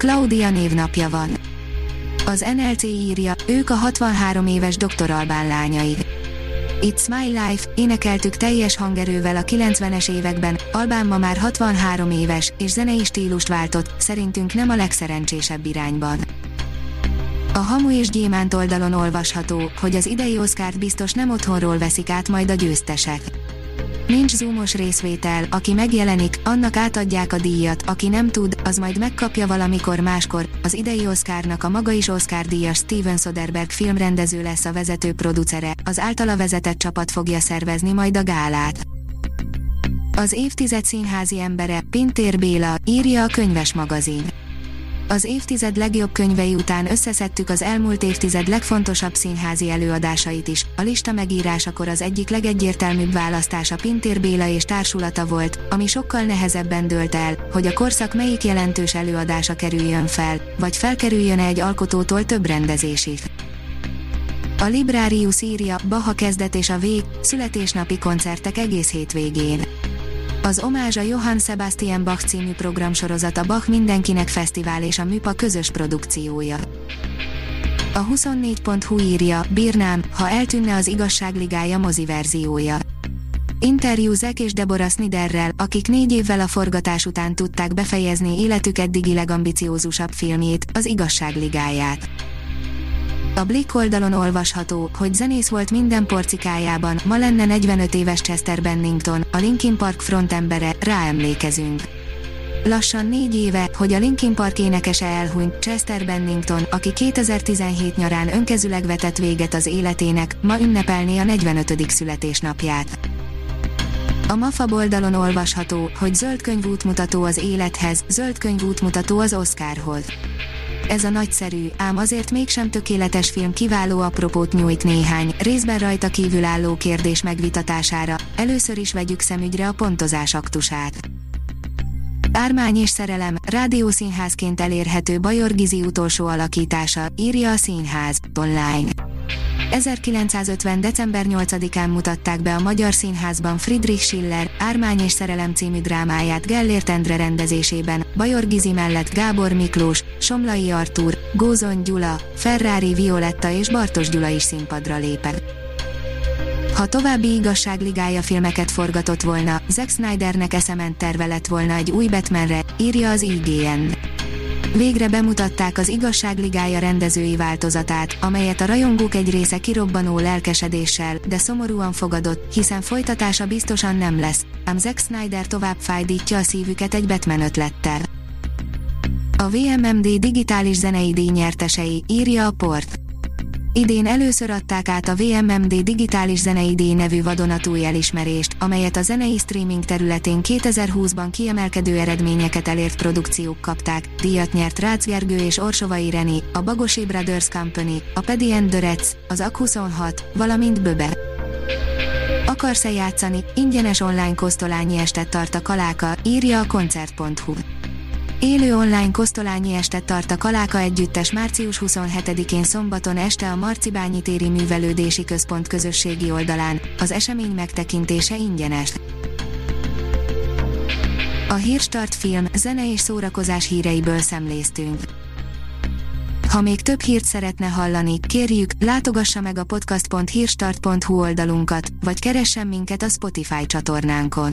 Claudia névnapja van. Az NLC írja, ők a 63 éves Dr. Albán lányai. It's My Life, énekeltük teljes hangerővel a 90-es években, Albán ma már 63 éves, és zenei stílust váltott, szerintünk nem a legszerencsésebb irányban. A Hamu és Gyémánt oldalon olvasható, hogy az idei Oscárt biztos nem otthonról veszik át majd a győztesek. Nincs zoomos részvétel, aki megjelenik, annak átadják a díjat, aki nem tud, az majd megkapja valamikor máskor. Az idei Oscarnak a maga is Oscar díjas Steven Soderbergh filmrendező lesz a vezető producere, az általa vezetett csapat fogja szervezni majd a gálát. Az évtized színházi embere, Pintér Béla, írja a könyves magazin az évtized legjobb könyvei után összeszedtük az elmúlt évtized legfontosabb színházi előadásait is. A lista megírásakor az egyik legegyértelműbb választása Pintér Béla és társulata volt, ami sokkal nehezebben dőlt el, hogy a korszak melyik jelentős előadása kerüljön fel, vagy felkerüljön egy alkotótól több rendezésig. A Librarius írja, Baha kezdet és a vég, születésnapi koncertek egész hétvégén. Az Omázs a Johann Sebastian Bach című programsorozat a Bach Mindenkinek Fesztivál és a MÜPA közös produkciója. A 24.hu írja, bírnám, ha eltűnne az igazságligája mozi verziója. Interjú Zek és Deborah Sniderrel, akik négy évvel a forgatás után tudták befejezni életük eddigi legambiciózusabb filmjét, az igazságligáját. A Blick oldalon olvasható, hogy zenész volt minden porcikájában, ma lenne 45 éves Chester Bennington, a Linkin Park frontembere, ráemlékezünk. Lassan négy éve, hogy a Linkin Park énekese elhunyt, Chester Bennington, aki 2017 nyarán önkezüleg vetett véget az életének, ma ünnepelné a 45. születésnapját. A MAFA oldalon olvasható, hogy zöld könyv útmutató az élethez, zöld könyv útmutató az Oscarhoz ez a nagyszerű, ám azért mégsem tökéletes film kiváló apropót nyújt néhány, részben rajta kívül álló kérdés megvitatására, először is vegyük szemügyre a pontozás aktusát. Ármány és szerelem, rádiószínházként elérhető Bajor Gizi utolsó alakítása, írja a színház, online. 1950. december 8-án mutatták be a Magyar Színházban Friedrich Schiller, Ármány és szerelem című drámáját Gellért Endre rendezésében, Bajor Gizi mellett Gábor Miklós, Somlai Artúr, Gózon Gyula, Ferrari Violetta és Bartos Gyula is színpadra lépett. Ha további igazságligája filmeket forgatott volna, Zack Snydernek eszement terve lett volna egy új Batmanre, írja az IGN. Végre bemutatták az igazságligája rendezői változatát, amelyet a rajongók egy része kirobbanó lelkesedéssel, de szomorúan fogadott, hiszen folytatása biztosan nem lesz, ám Zack Snyder tovább fájdítja a szívüket egy Batman ötlettel. A VMMD digitális zenei díj nyertesei, írja a port. Idén először adták át a VMMD Digitális Zenei Díj nevű vadonatúj elismerést, amelyet a zenei streaming területén 2020-ban kiemelkedő eredményeket elért produkciók kapták. Díjat nyert Rácz Gergő és Orsovai Reni, a Bagosi Brothers Company, a Pedi and az AK26, valamint Böbe. Akarsz-e játszani? Ingyenes online kosztolányi estet tart a Kaláka, írja a koncert.hu. Élő online kosztolányi estet tart a Kaláka Együttes március 27-én szombaton este a Marcibányi téri művelődési központ közösségi oldalán. Az esemény megtekintése ingyenes. A Hírstart film, zene és szórakozás híreiből szemléztünk. Ha még több hírt szeretne hallani, kérjük, látogassa meg a podcast.hírstart.hu oldalunkat, vagy keressen minket a Spotify csatornánkon